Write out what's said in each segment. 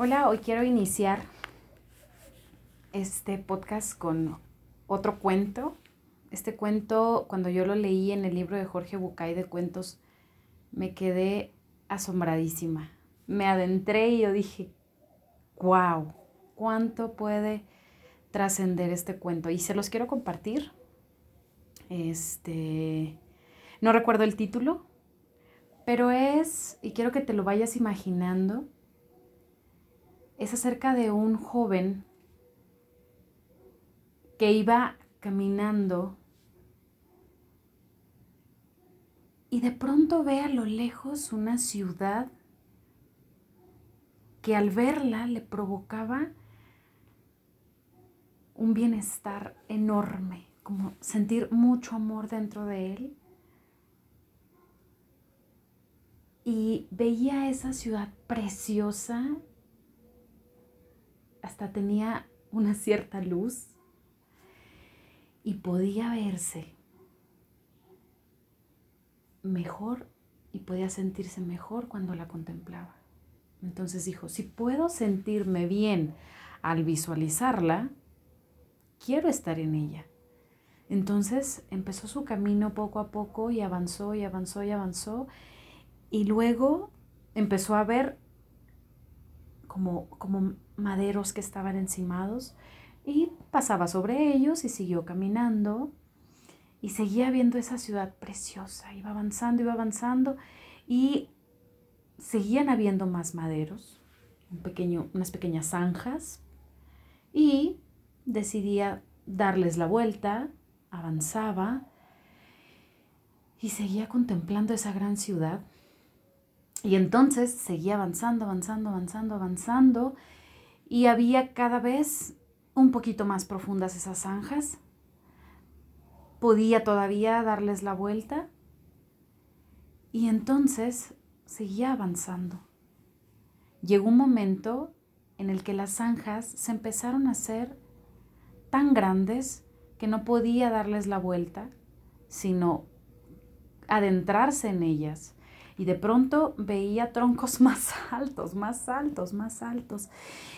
Hola, hoy quiero iniciar este podcast con otro cuento. Este cuento, cuando yo lo leí en el libro de Jorge Bucay de cuentos, me quedé asombradísima. Me adentré y yo dije, wow, cuánto puede trascender este cuento. Y se los quiero compartir. Este, no recuerdo el título, pero es, y quiero que te lo vayas imaginando, es acerca de un joven que iba caminando y de pronto ve a lo lejos una ciudad que al verla le provocaba un bienestar enorme, como sentir mucho amor dentro de él. Y veía esa ciudad preciosa hasta tenía una cierta luz y podía verse mejor y podía sentirse mejor cuando la contemplaba. Entonces dijo, si puedo sentirme bien al visualizarla, quiero estar en ella. Entonces empezó su camino poco a poco y avanzó y avanzó y avanzó y luego empezó a ver como, como maderos que estaban encimados y pasaba sobre ellos y siguió caminando y seguía viendo esa ciudad preciosa. Iba avanzando, iba avanzando y seguían habiendo más maderos, un pequeño, unas pequeñas zanjas y decidía darles la vuelta, avanzaba y seguía contemplando esa gran ciudad. Y entonces seguía avanzando, avanzando, avanzando, avanzando y había cada vez un poquito más profundas esas zanjas. Podía todavía darles la vuelta y entonces seguía avanzando. Llegó un momento en el que las zanjas se empezaron a hacer tan grandes que no podía darles la vuelta, sino adentrarse en ellas y de pronto veía troncos más altos, más altos, más altos.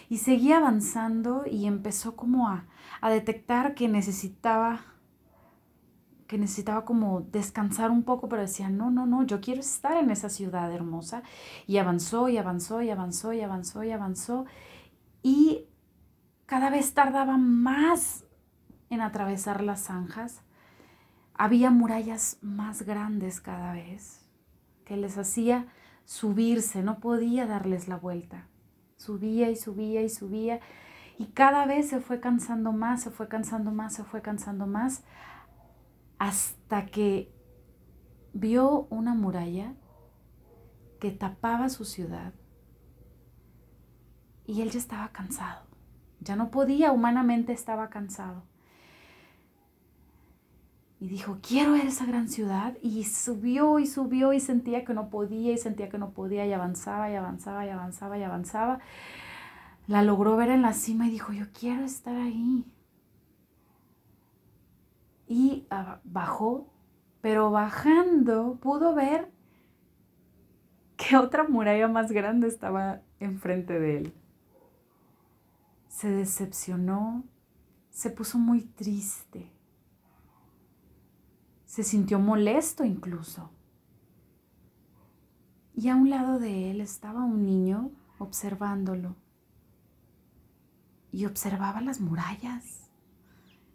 Y seguía avanzando y empezó como a, a detectar que necesitaba que necesitaba como descansar un poco, pero decía, no, no, no, yo quiero estar en esa ciudad hermosa. Y avanzó y avanzó y avanzó y avanzó y avanzó. Y cada vez tardaba más en atravesar las zanjas. Había murallas más grandes cada vez que les hacía subirse, no podía darles la vuelta. Subía y subía y subía y cada vez se fue cansando más, se fue cansando más, se fue cansando más, hasta que vio una muralla que tapaba su ciudad y él ya estaba cansado, ya no podía, humanamente estaba cansado y dijo, quiero ver esa gran ciudad. Y subió y subió y sentía que no podía y sentía que no podía y avanzaba y avanzaba y avanzaba y avanzaba. La logró ver en la cima y dijo, yo quiero estar ahí. Y bajó, pero bajando pudo ver que otra muralla más grande estaba enfrente de él. Se decepcionó, se puso muy triste se sintió molesto incluso. Y a un lado de él estaba un niño observándolo. Y observaba las murallas.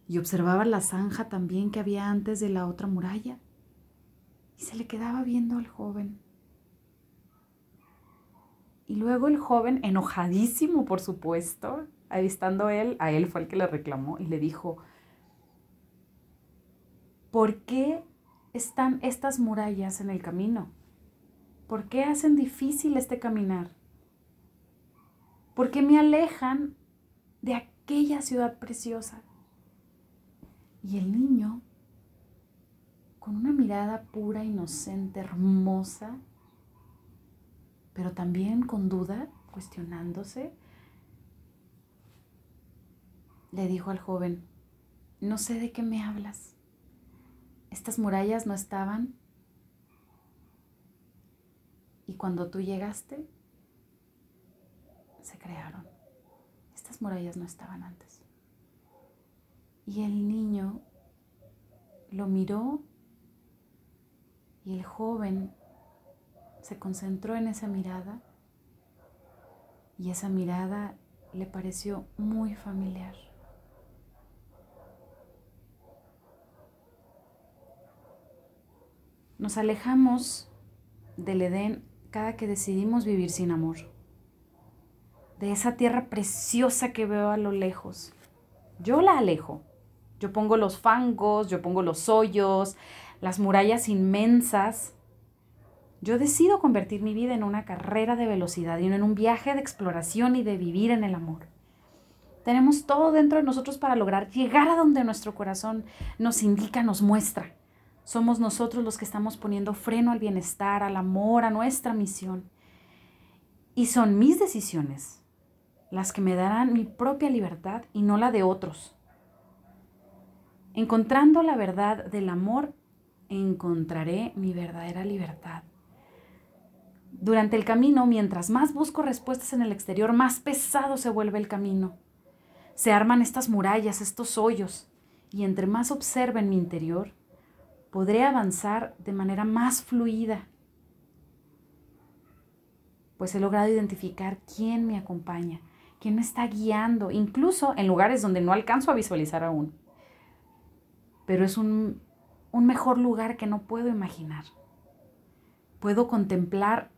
Y observaba la zanja también que había antes de la otra muralla. Y se le quedaba viendo al joven. Y luego el joven, enojadísimo por supuesto, ahí estando él, a él fue el que le reclamó y le dijo, ¿Por qué están estas murallas en el camino? ¿Por qué hacen difícil este caminar? ¿Por qué me alejan de aquella ciudad preciosa? Y el niño, con una mirada pura, inocente, hermosa, pero también con duda, cuestionándose, le dijo al joven, no sé de qué me hablas. Estas murallas no estaban. Y cuando tú llegaste, se crearon. Estas murallas no estaban antes. Y el niño lo miró y el joven se concentró en esa mirada y esa mirada le pareció muy familiar. Nos alejamos del Edén cada que decidimos vivir sin amor, de esa tierra preciosa que veo a lo lejos. Yo la alejo. Yo pongo los fangos, yo pongo los hoyos, las murallas inmensas. Yo decido convertir mi vida en una carrera de velocidad y en un viaje de exploración y de vivir en el amor. Tenemos todo dentro de nosotros para lograr llegar a donde nuestro corazón nos indica, nos muestra. Somos nosotros los que estamos poniendo freno al bienestar, al amor, a nuestra misión. Y son mis decisiones las que me darán mi propia libertad y no la de otros. Encontrando la verdad del amor, encontraré mi verdadera libertad. Durante el camino, mientras más busco respuestas en el exterior, más pesado se vuelve el camino. Se arman estas murallas, estos hoyos, y entre más observe en mi interior, podré avanzar de manera más fluida, pues he logrado identificar quién me acompaña, quién me está guiando, incluso en lugares donde no alcanzo a visualizar aún. Pero es un, un mejor lugar que no puedo imaginar. Puedo contemplar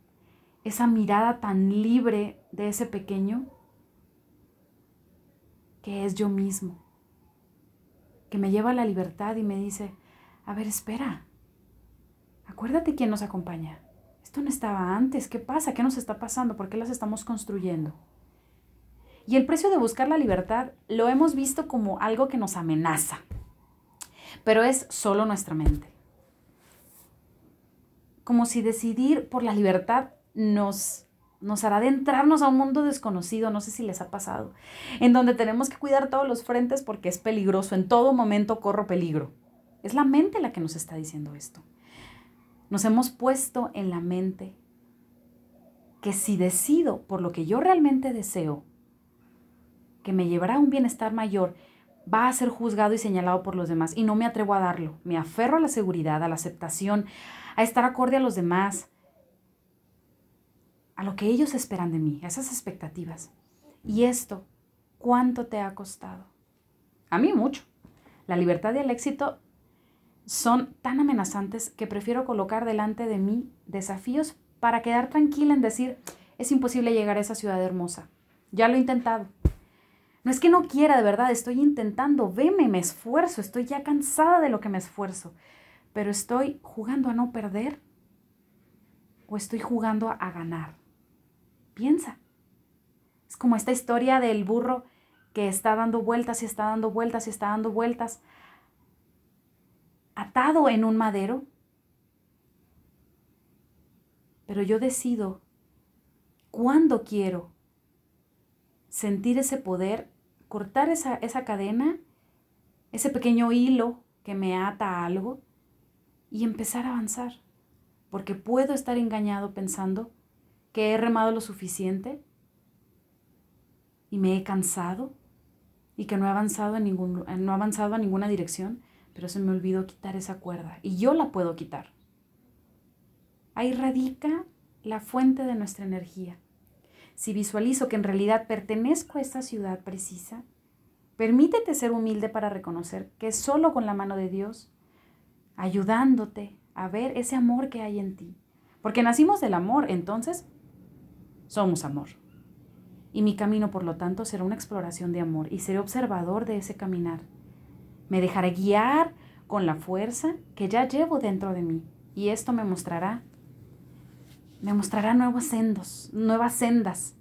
esa mirada tan libre de ese pequeño que es yo mismo, que me lleva a la libertad y me dice, a ver, espera, acuérdate quién nos acompaña. Esto no estaba antes, ¿qué pasa? ¿Qué nos está pasando? ¿Por qué las estamos construyendo? Y el precio de buscar la libertad lo hemos visto como algo que nos amenaza, pero es solo nuestra mente. Como si decidir por la libertad nos, nos hará adentrarnos a un mundo desconocido, no sé si les ha pasado, en donde tenemos que cuidar todos los frentes porque es peligroso, en todo momento corro peligro. Es la mente la que nos está diciendo esto. Nos hemos puesto en la mente que si decido por lo que yo realmente deseo, que me llevará a un bienestar mayor, va a ser juzgado y señalado por los demás y no me atrevo a darlo. Me aferro a la seguridad, a la aceptación, a estar acorde a los demás, a lo que ellos esperan de mí, a esas expectativas. Y esto, ¿cuánto te ha costado? A mí mucho. La libertad y el éxito son tan amenazantes que prefiero colocar delante de mí desafíos para quedar tranquila en decir, es imposible llegar a esa ciudad hermosa. Ya lo he intentado. No es que no quiera, de verdad, estoy intentando, veme, me esfuerzo, estoy ya cansada de lo que me esfuerzo, pero estoy jugando a no perder o estoy jugando a ganar. Piensa. Es como esta historia del burro que está dando vueltas y está dando vueltas y está dando vueltas, atado en un madero. Pero yo decido cuándo quiero sentir ese poder, cortar esa, esa cadena, ese pequeño hilo que me ata a algo y empezar a avanzar. Porque puedo estar engañado pensando que he remado lo suficiente y me he cansado y que no he avanzado, en ningún, no he avanzado a ninguna dirección, pero se me olvidó quitar esa cuerda y yo la puedo quitar. Ahí radica la fuente de nuestra energía. Si visualizo que en realidad pertenezco a esta ciudad precisa, permítete ser humilde para reconocer que solo con la mano de Dios, ayudándote a ver ese amor que hay en ti. Porque nacimos del amor, entonces somos amor. Y mi camino, por lo tanto, será una exploración de amor y seré observador de ese caminar. Me dejaré guiar con la fuerza que ya llevo dentro de mí. Y esto me mostrará, me mostrará nuevos sendos, nuevas sendas.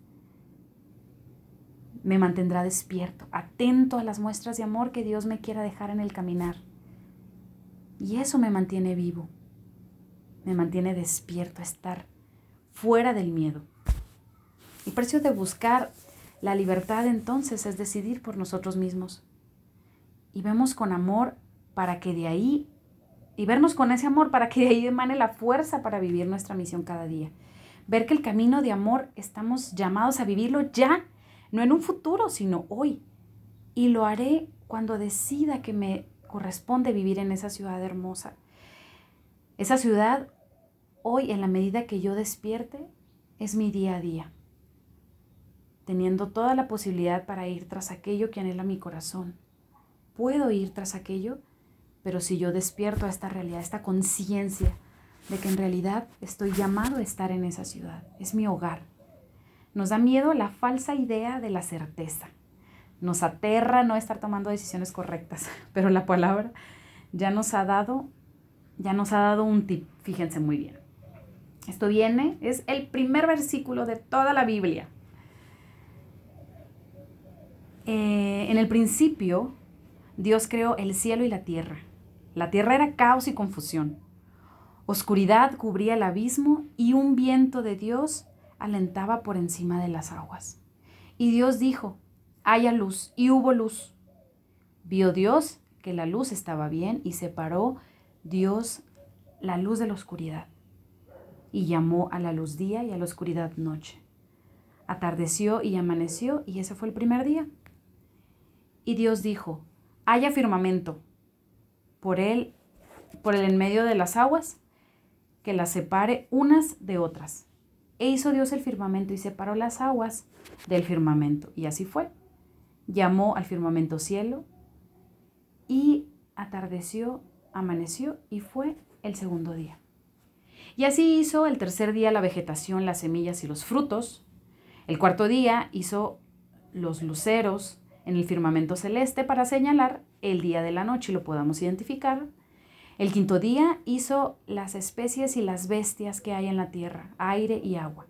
Me mantendrá despierto, atento a las muestras de amor que Dios me quiera dejar en el caminar. Y eso me mantiene vivo, me mantiene despierto a estar fuera del miedo. El precio de buscar la libertad entonces es decidir por nosotros mismos. Y vemos con amor para que de ahí, y vernos con ese amor para que de ahí emane la fuerza para vivir nuestra misión cada día. ver que el camino de amor estamos llamados a vivirlo ya, no en un futuro, sino hoy. Y lo haré cuando decida que me corresponde vivir en esa ciudad hermosa. Esa ciudad, hoy, en la medida que yo despierte, es mi día a día, teniendo toda la posibilidad para ir tras aquello que anhela mi corazón. Puedo ir tras aquello, pero si yo despierto a esta realidad, esta conciencia de que en realidad estoy llamado a estar en esa ciudad, es mi hogar. Nos da miedo la falsa idea de la certeza. Nos aterra no estar tomando decisiones correctas, pero la palabra ya nos ha dado ya nos ha dado un tip, fíjense muy bien. Esto viene, es el primer versículo de toda la Biblia. Eh, en el principio, Dios creó el cielo y la tierra. La tierra era caos y confusión. Oscuridad cubría el abismo y un viento de Dios alentaba por encima de las aguas. Y Dios dijo, haya luz, y hubo luz. Vio Dios que la luz estaba bien y separó Dios la luz de la oscuridad y llamó a la luz día y a la oscuridad noche. Atardeció y amaneció y ese fue el primer día. Y Dios dijo, haya firmamento por él, por el en medio de las aguas, que las separe unas de otras. E hizo Dios el firmamento y separó las aguas del firmamento. Y así fue. Llamó al firmamento cielo y atardeció amaneció y fue el segundo día. Y así hizo el tercer día la vegetación, las semillas y los frutos. El cuarto día hizo los luceros en el firmamento celeste para señalar el día de la noche y lo podamos identificar. El quinto día hizo las especies y las bestias que hay en la tierra, aire y agua,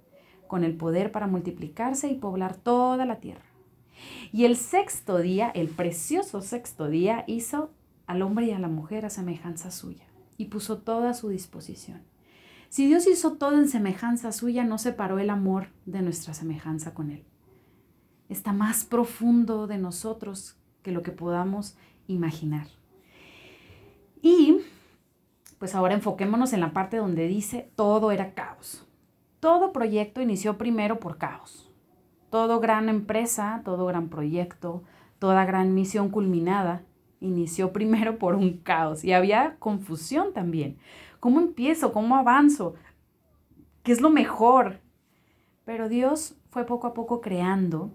con el poder para multiplicarse y poblar toda la tierra. Y el sexto día, el precioso sexto día, hizo al hombre y a la mujer a semejanza suya, y puso toda a su disposición. Si Dios hizo todo en semejanza suya, no separó el amor de nuestra semejanza con Él. Está más profundo de nosotros que lo que podamos imaginar. Y pues ahora enfoquémonos en la parte donde dice todo era caos. Todo proyecto inició primero por caos. Todo gran empresa, todo gran proyecto, toda gran misión culminada inició primero por un caos y había confusión también. ¿Cómo empiezo? ¿Cómo avanzo? ¿Qué es lo mejor? Pero Dios fue poco a poco creando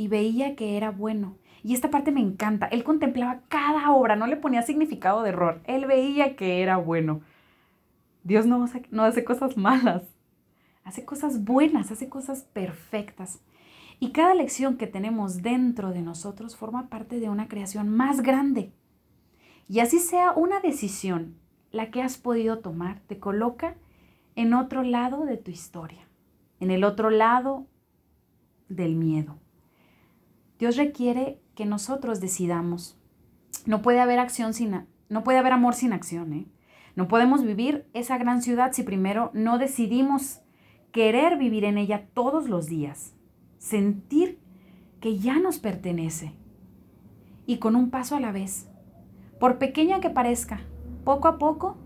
y veía que era bueno. Y esta parte me encanta. Él contemplaba cada obra, no le ponía significado de error. Él veía que era bueno. Dios no, no hace cosas malas, hace cosas buenas, hace cosas perfectas. Y cada lección que tenemos dentro de nosotros forma parte de una creación más grande. Y así sea una decisión la que has podido tomar, te coloca en otro lado de tu historia, en el otro lado del miedo. Dios requiere que nosotros decidamos. No puede haber acción sin no puede haber amor sin acción, ¿eh? No podemos vivir esa gran ciudad si primero no decidimos querer vivir en ella todos los días sentir que ya nos pertenece. Y con un paso a la vez, por pequeña que parezca, poco a poco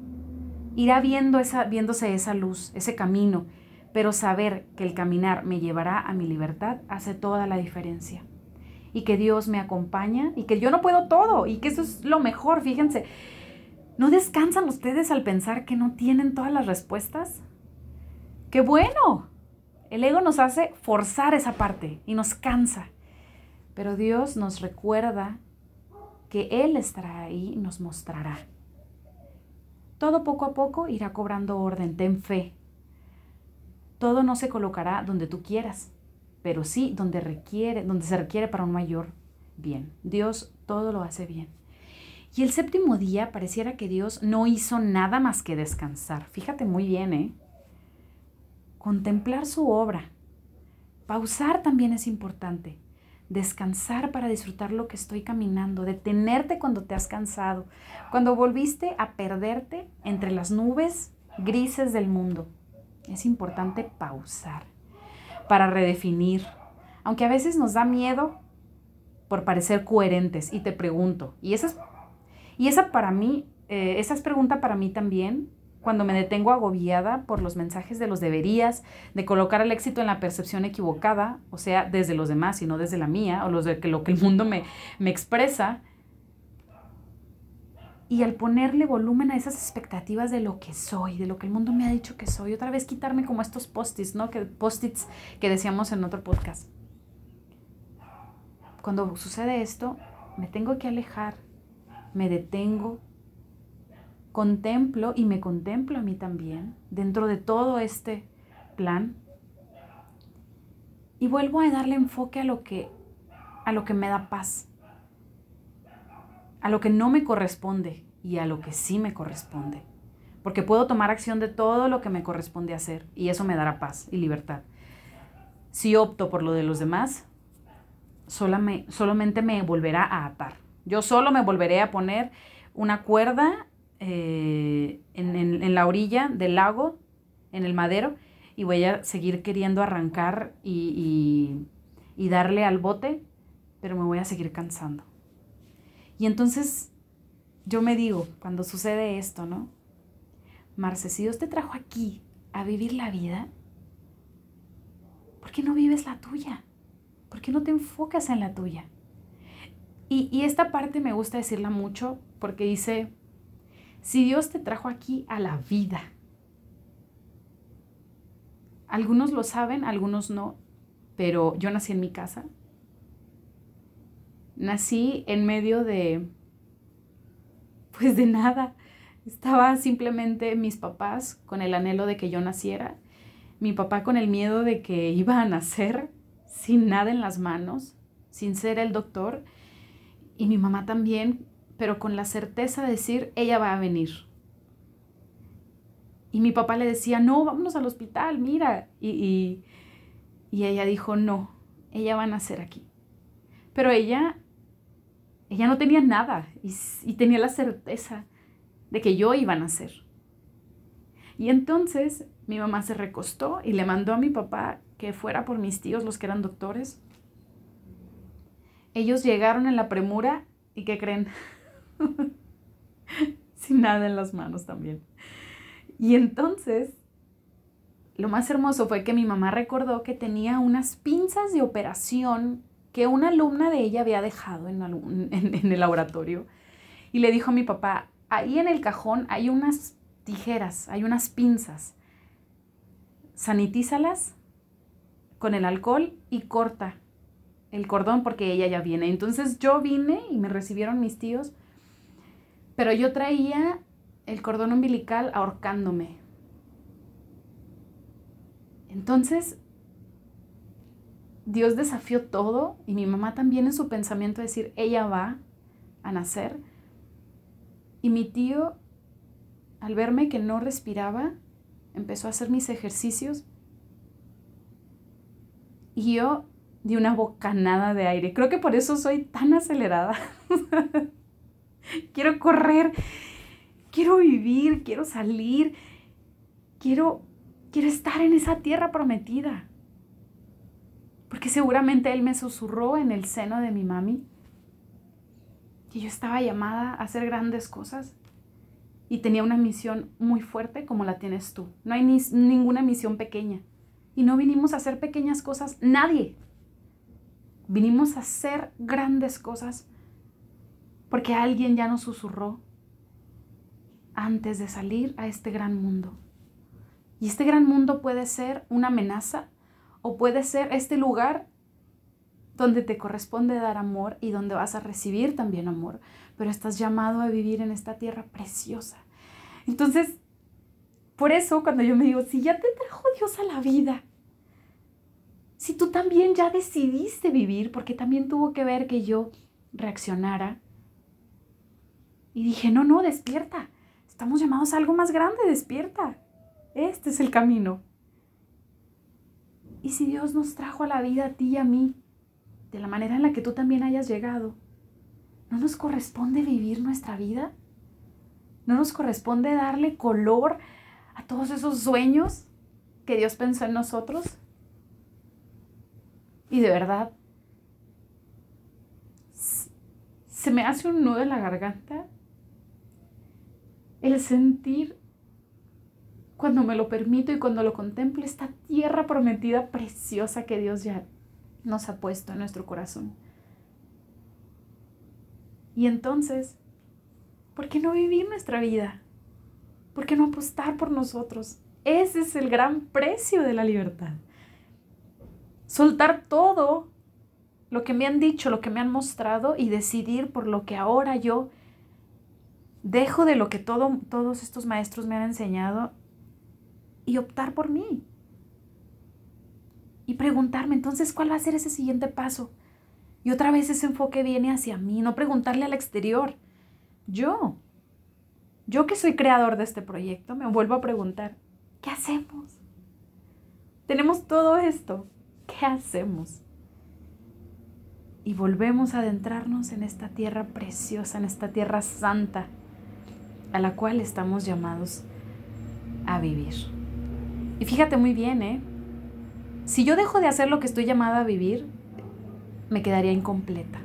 irá viendo esa, viéndose esa luz, ese camino, pero saber que el caminar me llevará a mi libertad hace toda la diferencia. Y que Dios me acompaña y que yo no puedo todo y que eso es lo mejor, fíjense. ¿No descansan ustedes al pensar que no tienen todas las respuestas? ¡Qué bueno! El ego nos hace forzar esa parte y nos cansa. Pero Dios nos recuerda que Él estará ahí y nos mostrará. Todo poco a poco irá cobrando orden, ten fe. Todo no se colocará donde tú quieras, pero sí donde, requiere, donde se requiere para un mayor bien. Dios todo lo hace bien. Y el séptimo día pareciera que Dios no hizo nada más que descansar. Fíjate muy bien, ¿eh? contemplar su obra. Pausar también es importante. Descansar para disfrutar lo que estoy caminando, detenerte cuando te has cansado, cuando volviste a perderte entre las nubes grises del mundo. Es importante pausar para redefinir, aunque a veces nos da miedo por parecer coherentes. Y te pregunto, y esa, y esa para mí, eh, es pregunta para mí también, cuando me detengo agobiada por los mensajes de los deberías, de colocar el éxito en la percepción equivocada, o sea, desde los demás y no desde la mía, o los de que lo que el mundo me, me expresa, y al ponerle volumen a esas expectativas de lo que soy, de lo que el mundo me ha dicho que soy, otra vez quitarme como estos post-its, ¿no? Que post-its que decíamos en otro podcast. Cuando sucede esto, me tengo que alejar, me detengo, contemplo y me contemplo a mí también dentro de todo este plan y vuelvo a darle enfoque a lo que a lo que me da paz a lo que no me corresponde y a lo que sí me corresponde. Porque puedo tomar acción de todo lo que me corresponde hacer y eso me dará paz y libertad. Si opto por lo de los demás, solamente me volverá a atar. Yo solo me volveré a poner una cuerda eh, en, la orilla del lago, en el madero, y voy a seguir queriendo arrancar y darle al bote, pero me voy a seguir cansando. Y entonces yo me digo, cuando sucede esto, ¿no? Marce, si Dios te trajo aquí a vivir la vida, ¿por qué no vives la tuya? ¿Por qué no te enfocas en la tuya? Y, y esta parte me gusta decirla mucho porque dice, si Dios te trajo aquí a la vida, algunos lo saben, algunos no, pero yo nací en mi casa, nací en medio de, pues de nada. Estaba simplemente mis papás con el anhelo de que yo naciera, mi papá con el miedo de que iba a nacer sin nada en las manos, sin ser el doctor, y mi mamá también, pero con la certeza de decir, ella va a venir. Y mi papá le decía, no, vámonos al hospital, mira. Y, y, y ella dijo, no, ella va a nacer aquí. Pero ella ella no tenía nada y, tenía la certeza de que yo iba a nacer. Y entonces mi mamá se recostó y le mandó a mi papá que fuera por mis tíos, los que eran doctores. Ellos llegaron en la premura y ¿qué creen? Sin nada en las manos también. Y entonces, lo más hermoso fue que mi mamá recordó que tenía unas pinzas de operación que una alumna de ella había dejado en, el laboratorio y le dijo a mi papá, ahí en el cajón hay unas tijeras, hay unas pinzas, sanitízalas con el alcohol y corta el cordón porque ella ya viene. Entonces yo vine y me recibieron mis tíos, pero yo traía el cordón umbilical ahorcándome. Entonces Dios desafió todo y mi mamá también en su pensamiento decir, ella va a nacer. Y mi tío, al verme que no respiraba, empezó a hacer mis ejercicios y yo di una bocanada de aire. Creo que por eso soy tan acelerada. quiero correr, quiero vivir, quiero salir, quiero, quiero estar en esa tierra prometida porque seguramente él me susurró en el seno de mi mami que yo estaba llamada a hacer grandes cosas y tenía una misión muy fuerte como la tienes tú. No hay ni, ninguna misión pequeña. Y no vinimos a hacer pequeñas cosas, nadie. Vinimos a hacer grandes cosas porque alguien ya nos susurró antes de salir a este gran mundo. Y este gran mundo puede ser una amenaza o puede ser este lugar donde te corresponde dar amor y donde vas a recibir también amor, pero estás llamado a vivir en esta tierra preciosa. Entonces, por eso cuando yo me digo, si ya te trajo Dios a la vida, si tú también ya decidiste vivir, porque también tuvo que ver que yo reaccionara, y dije, no, no, despierta, estamos llamados a algo más grande, despierta, este es el camino. Y si Dios nos trajo a la vida a ti y a mí, de la manera en la que tú también hayas llegado, ¿no nos corresponde vivir nuestra vida? ¿No nos corresponde darle color a todos esos sueños que Dios pensó en nosotros? Y de verdad, se me hace un nudo en la garganta el sentir cuando me lo permito y cuando lo contemplo, esta tierra prometida preciosa que Dios ya nos ha puesto en nuestro corazón. Y entonces, ¿por qué no vivir nuestra vida? ¿Por qué no apostar por nosotros? Ese es el gran precio de la libertad. Soltar todo lo que me han dicho, lo que me han mostrado y decidir por lo que ahora yo dejo de lo que todo, todos estos maestros me han enseñado y optar por mí. Y preguntarme entonces cuál va a ser ese siguiente paso. Y otra vez ese enfoque viene hacia mí, no preguntarle al exterior. Yo, yo que soy creador de este proyecto, me vuelvo a preguntar, ¿qué hacemos? Tenemos todo esto, ¿qué hacemos? Y volvemos a adentrarnos en esta tierra preciosa, en esta tierra santa, a la cual estamos llamados a vivir. Y fíjate muy bien, ¿eh? Si yo dejo de hacer lo que estoy llamada a vivir, me quedaría incompleta.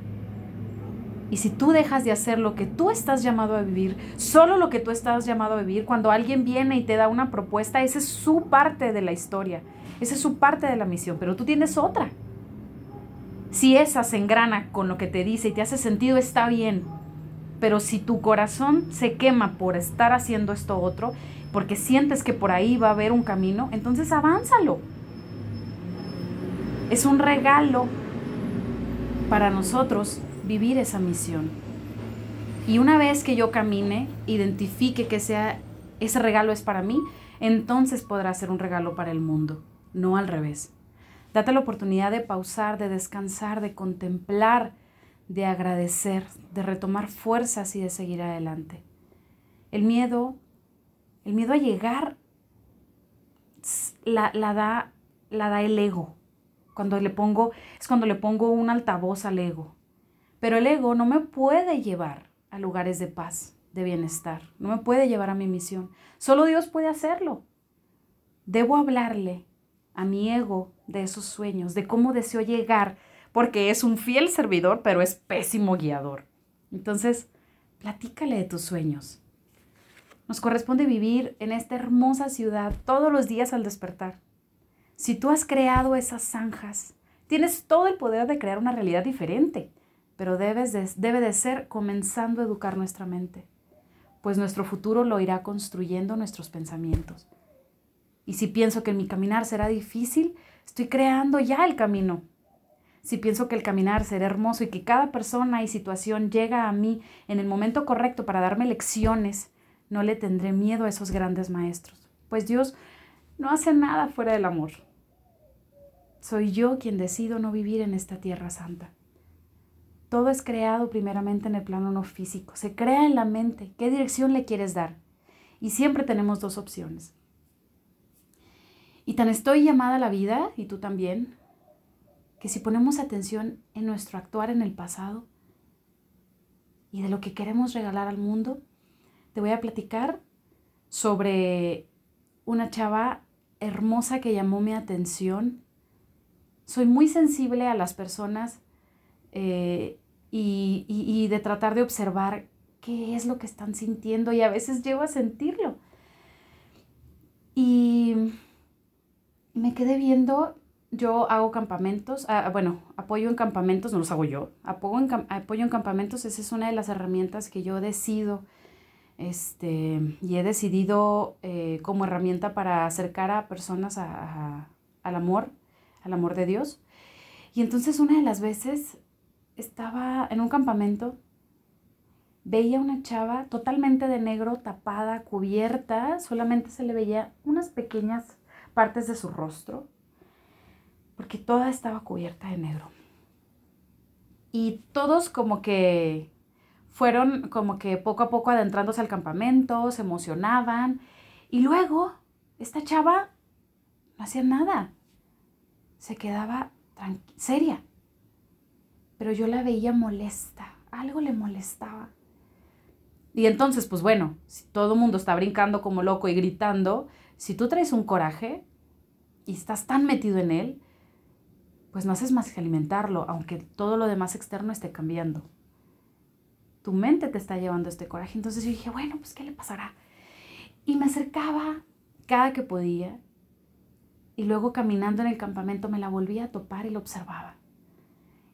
Y si tú dejas de hacer lo que tú estás llamado a vivir, solo lo que tú estás llamado a vivir, cuando alguien viene y te da una propuesta, esa es su parte de la historia, esa es su parte de la misión, pero tú tienes otra. Si esa se engrana con lo que te dice y te hace sentido, está bien. Pero si tu corazón se quema por estar haciendo esto otro, porque sientes que por ahí va a haber un camino, entonces avánzalo. Es un regalo para nosotros vivir esa misión. Y una vez que yo camine, identifique que sea ese regalo es para mí, entonces podrá ser un regalo para el mundo, no al revés. Date la oportunidad de pausar, de descansar, de contemplar, de agradecer, de retomar fuerzas y de seguir adelante. El miedo, el miedo a llegar, la, la da, la da el ego. Cuando le pongo, es cuando le pongo un altavoz al ego. Pero el ego no me puede llevar a lugares de paz, de bienestar. No me puede llevar a mi misión. Solo Dios puede hacerlo. Debo hablarle a mi ego de esos sueños, de cómo deseo llegar, porque es un fiel servidor, pero es pésimo guiador. Entonces, platícale de tus sueños. Nos corresponde vivir en esta hermosa ciudad todos los días al despertar. Si tú has creado esas zanjas, tienes todo el poder de crear una realidad diferente, pero debe de ser comenzando a educar nuestra mente, pues nuestro futuro lo irá construyendo nuestros pensamientos. Y si pienso que mi caminar será difícil, estoy creando ya el camino. Si pienso que el caminar será hermoso y que cada persona y situación llega a mí en el momento correcto para darme lecciones, no le tendré miedo a esos grandes maestros, pues Dios no hace nada fuera del amor. Soy yo quien decido no vivir en esta tierra santa. Todo es creado primeramente en el plano no físico. Se crea en la mente. ¿Qué dirección le quieres dar? Y siempre tenemos dos opciones. Y tan estoy llamada a la vida, y tú también, que si ponemos atención en nuestro actuar en el pasado y de lo que queremos regalar al mundo, te voy a platicar sobre una chava hermosa que llamó mi atención soy muy sensible a las personas eh, y, de tratar de observar qué es lo que están sintiendo y a veces llego a sentirlo. Y me quedé viendo, yo hago campamentos, ah, bueno, apoyo en campamentos, no los hago yo, apoyo en, apoyo en campamentos, esa es una de las herramientas que yo decido este, y he decidido eh, como herramienta para acercar a personas al amor al amor de Dios. Y entonces una de las veces estaba en un campamento, veía una chava totalmente de negro, tapada, cubierta, solamente se le veía unas pequeñas partes de su rostro, porque toda estaba cubierta de negro. Y todos como que fueron como que poco a poco adentrándose al campamento, se emocionaban, y luego esta chava no hacía nada se quedaba seria. Pero yo la veía molesta, algo le molestaba. Y entonces, pues bueno, si todo el mundo está brincando como loco y gritando, si tú traes un coraje y estás tan metido en él, pues no haces más que alimentarlo, aunque todo lo demás externo esté cambiando. Tu mente te está llevando este coraje. Entonces yo dije, bueno, pues ¿qué le pasará? Y me acercaba cada que podía. Y luego caminando en el campamento me la volvía a topar y lo observaba.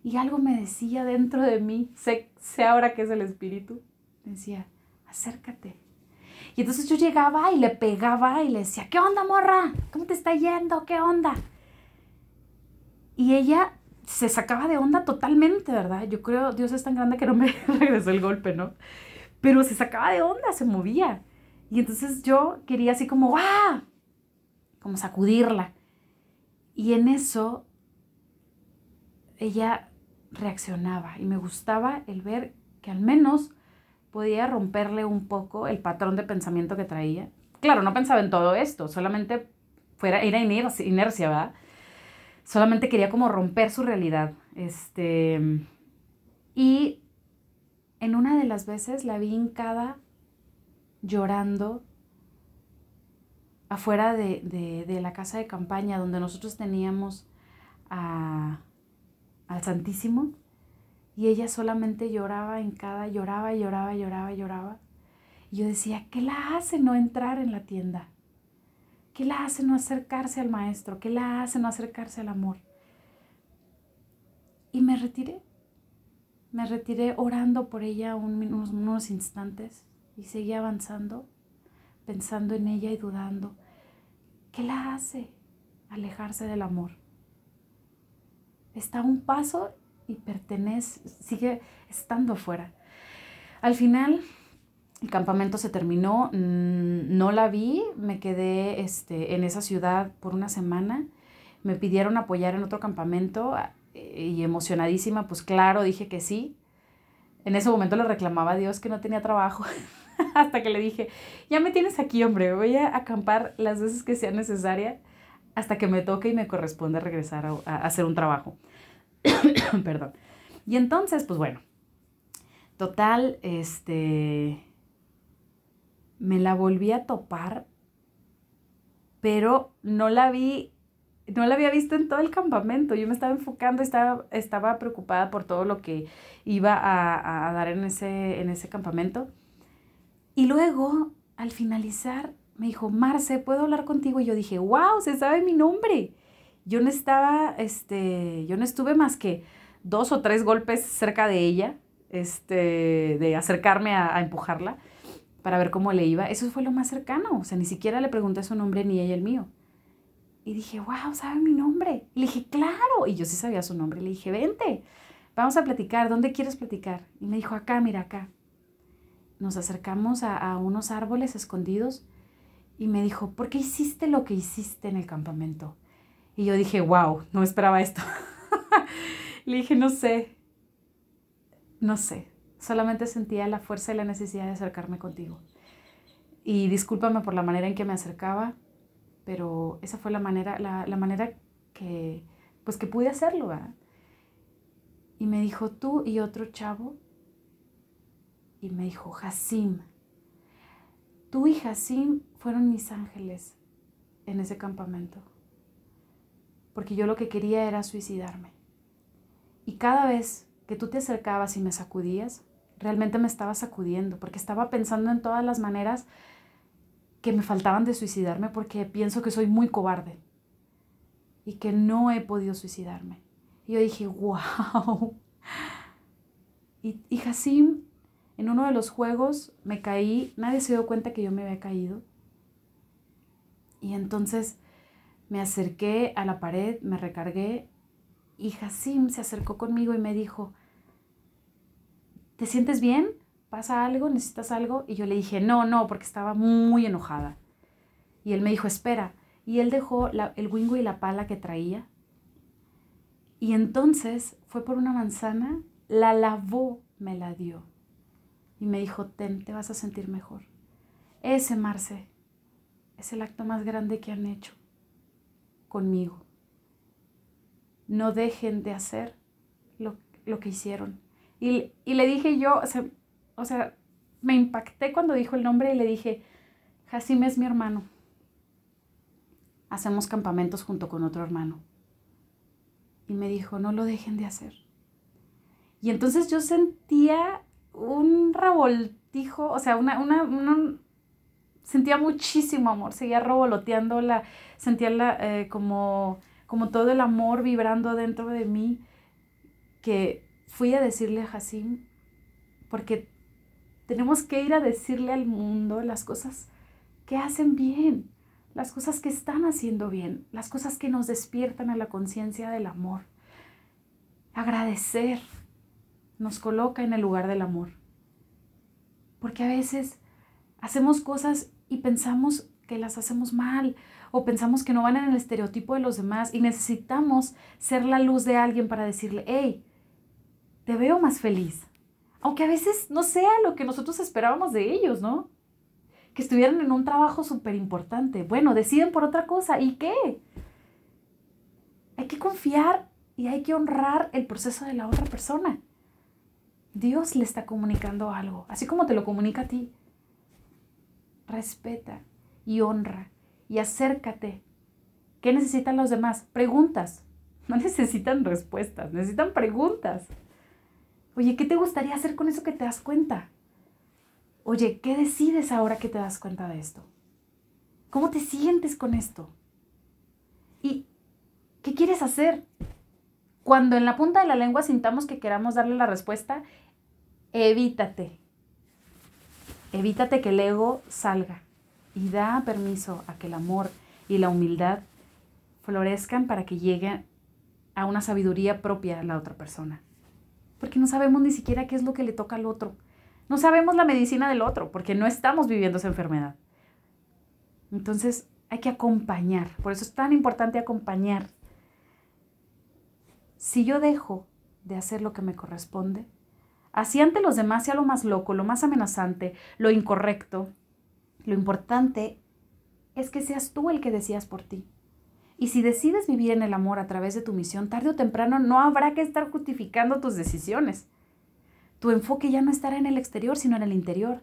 Y algo me decía dentro de mí, sé, sé ahora que es el espíritu, decía, acércate. Y entonces yo llegaba y le pegaba y le decía, ¿qué onda, morra? ¿Cómo te está yendo? ¿Qué onda? Y ella se sacaba de onda totalmente, ¿verdad? Yo creo, Dios es tan grande que no me regresó el golpe, ¿no? Pero se sacaba de onda, se movía. Y entonces yo quería así como, ¡ah! Como sacudirla. Y en eso ella reaccionaba y me gustaba el ver que al menos podía romperle un poco el patrón de pensamiento que traía. Claro, no pensaba en todo esto, solamente fuera, era inercia, ¿verdad? Solamente quería como romper su realidad. Este, y en una de las veces la vi hincada llorando afuera de, la casa de campaña donde nosotros teníamos al Santísimo y ella solamente lloraba hincada, lloraba, lloraba, lloraba, lloraba. Y yo decía, ¿qué la hace no entrar en la tienda? ¿Qué la hace no acercarse al maestro? ¿Qué la hace no acercarse al amor? Y me retiré. Me retiré orando por ella unos, unos instantes y seguí avanzando, pensando en ella y dudando. ¿Qué la hace alejarse del amor? Está a un paso y pertenece, sigue estando afuera. Al final, el campamento se terminó, mm, no la vi, me quedé este, en esa ciudad por una semana, me pidieron apoyar en otro campamento eh, y emocionadísima, pues claro, dije que sí. En ese momento le reclamaba a Dios que no tenía trabajo. hasta que le dije, ya me tienes aquí, hombre, voy a acampar las veces que sea necesaria hasta que me toque y me corresponde regresar a, hacer un trabajo. Perdón. Y entonces, pues bueno, total, este, me la volví a topar, pero no la vi, no la había visto en todo el campamento. Yo me estaba enfocando, estaba, estaba preocupada por todo lo que iba a, a dar en ese, en ese campamento. Y luego, al finalizar, me dijo, Marce, ¿puedo hablar contigo? Y yo dije, wow, se sabe mi nombre. Yo no estaba, este, yo no estuve más que dos o tres golpes cerca de ella, este, de acercarme a, empujarla para ver cómo le iba. Eso fue lo más cercano. O sea, ni siquiera le pregunté su nombre ni ella el mío. Y dije, wow, sabe mi nombre. Le dije, claro. Y yo sí sabía su nombre. Le dije, vente, vamos a platicar. ¿Dónde quieres platicar? Y me dijo, acá, mira, acá nos acercamos a, unos árboles escondidos y me dijo, ¿por qué hiciste lo que hiciste en el campamento? Y yo dije, wow, no esperaba esto. Le dije, no sé, no sé, solamente sentía la fuerza y la necesidad de acercarme contigo. Y discúlpame por la manera en que me acercaba, pero esa fue la manera, la, la manera que, pues que pude hacerlo, ¿verdad? Y me dijo, tú y otro chavo y me dijo, Jacim, tú y Jacim fueron mis ángeles en ese campamento, porque yo lo que quería era suicidarme. Y cada vez que tú te acercabas y me sacudías, realmente me estaba sacudiendo, porque estaba pensando en todas las maneras que me faltaban de suicidarme, porque pienso que soy muy cobarde y que no he podido suicidarme. Y yo dije, wow. Y, y en uno de los juegos me caí, nadie se dio cuenta que yo me había caído. Y entonces me acerqué a la pared, me recargué y Jacim se acercó conmigo y me dijo, ¿te sientes bien? ¿Pasa algo? ¿Necesitas algo? Y yo le dije, no, no, porque estaba muy enojada. Y él me dijo, espera. Y él dejó el wingo y la pala que traía. Y entonces fue por una manzana, la lavó, me la dio y me dijo, ten, te vas a sentir mejor. Ese, Marce, es el acto más grande que han hecho conmigo. No dejen de hacer lo, que hicieron. Y, le dije yo, o sea, me impacté cuando dijo el nombre y le dije, Jacim es mi hermano. Hacemos campamentos junto con otro hermano. Y me dijo, no lo dejen de hacer. Y entonces yo sentía un revoltijo, o sea, una, una, Sentía muchísimo amor, seguía revoloteando, la, sentía la, eh, como, como todo el amor vibrando dentro de mí, que fui a decirle a Jacim, porque tenemos que ir a decirle al mundo las cosas que hacen bien, las cosas que están haciendo bien, las cosas que nos despiertan a la conciencia del amor. Agradecer nos coloca en el lugar del amor. Porque a veces hacemos cosas y pensamos que las hacemos mal o pensamos que no van en el estereotipo de los demás y necesitamos ser la luz de alguien para decirle, hey, te veo más feliz. Aunque a veces no sea lo que nosotros esperábamos de ellos, ¿no? Que estuvieran en un trabajo súper importante. Bueno, deciden por otra cosa. ¿Y qué? Hay que confiar y hay que honrar el proceso de la otra persona. Dios le está comunicando algo, así como te lo comunica a ti. Respeta y honra y acércate. ¿Qué necesitan los demás? Preguntas. No necesitan respuestas, necesitan preguntas. Oye, ¿qué te gustaría hacer con eso que te das cuenta? Oye, ¿qué decides ahora que te das cuenta de esto? ¿Cómo te sientes con esto? ¿Y qué quieres hacer? Cuando en la punta de la lengua sintamos que queramos darle la respuesta, evítate. Evítate que el ego salga y da permiso a que el amor y la humildad florezcan para que llegue a una sabiduría propia a la otra persona porque no sabemos ni siquiera qué es lo que le toca al otro. No sabemos la medicina del otro, porque no estamos viviendo esa enfermedad. Entonces hay que acompañar, por eso es tan importante acompañar. Si yo dejo de hacer lo que me corresponde, así ante los demás sea lo más loco, lo más amenazante, lo incorrecto, lo importante es que seas tú el que decías por ti. Y si decides vivir en el amor a través de tu misión, tarde o temprano no habrá que estar justificando tus decisiones. Tu enfoque ya no estará en el exterior, sino en el interior.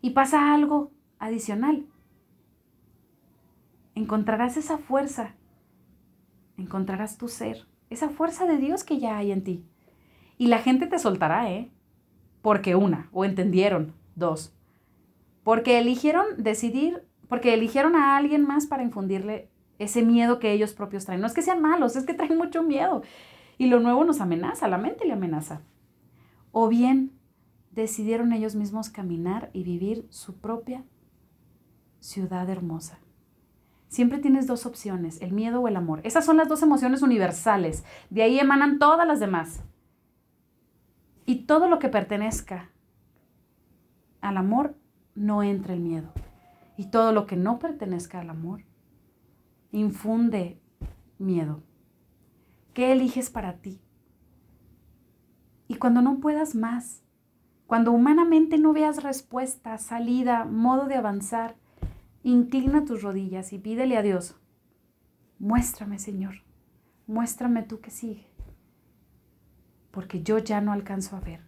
Y pasa algo adicional. Encontrarás esa fuerza, encontrarás tu ser, esa fuerza de Dios que ya hay en ti. Y la gente te soltará, ¿eh? Porque una, o entendieron, dos. Porque eligieron decidir, porque eligieron a alguien más para infundirle ese miedo que ellos propios traen. No es que sean malos, es que traen mucho miedo. Y lo nuevo nos amenaza, la mente le amenaza. O bien decidieron ellos mismos caminar y vivir su propia ciudad hermosa. Siempre tienes dos opciones, el miedo o el amor. Esas son las dos emociones universales. De ahí emanan todas las demás. Y todo lo que pertenezca al amor, no entra el miedo. Y todo lo que no pertenezca al amor, infunde miedo. ¿Qué eliges para ti? Y cuando no puedas más, cuando humanamente no veas respuesta, salida, modo de avanzar, inclina tus rodillas y pídele a Dios, muéstrame Señor, muéstrame tú que sigue, porque yo ya no alcanzo a ver,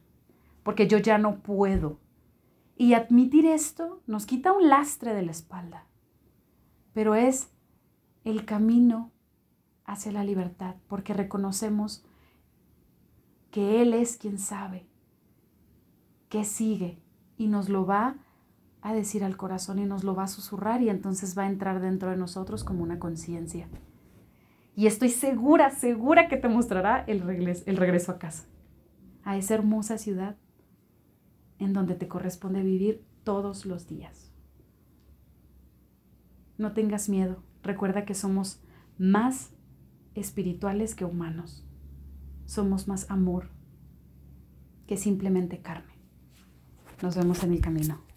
porque yo ya no puedo. Y admitir esto nos quita un lastre de la espalda, pero es el camino hacia la libertad, porque reconocemos que Él es quien sabe, que sigue y nos lo va a decir al corazón y nos lo va a susurrar y entonces va a entrar dentro de nosotros como una conciencia. Y estoy segura, segura que te mostrará el regreso, el regreso a casa, a esa hermosa ciudad en donde te corresponde vivir todos los días. No tengas miedo, Recuerda que somos más espirituales que humanos. Somos más amor que simplemente carne. Nos vemos en el camino.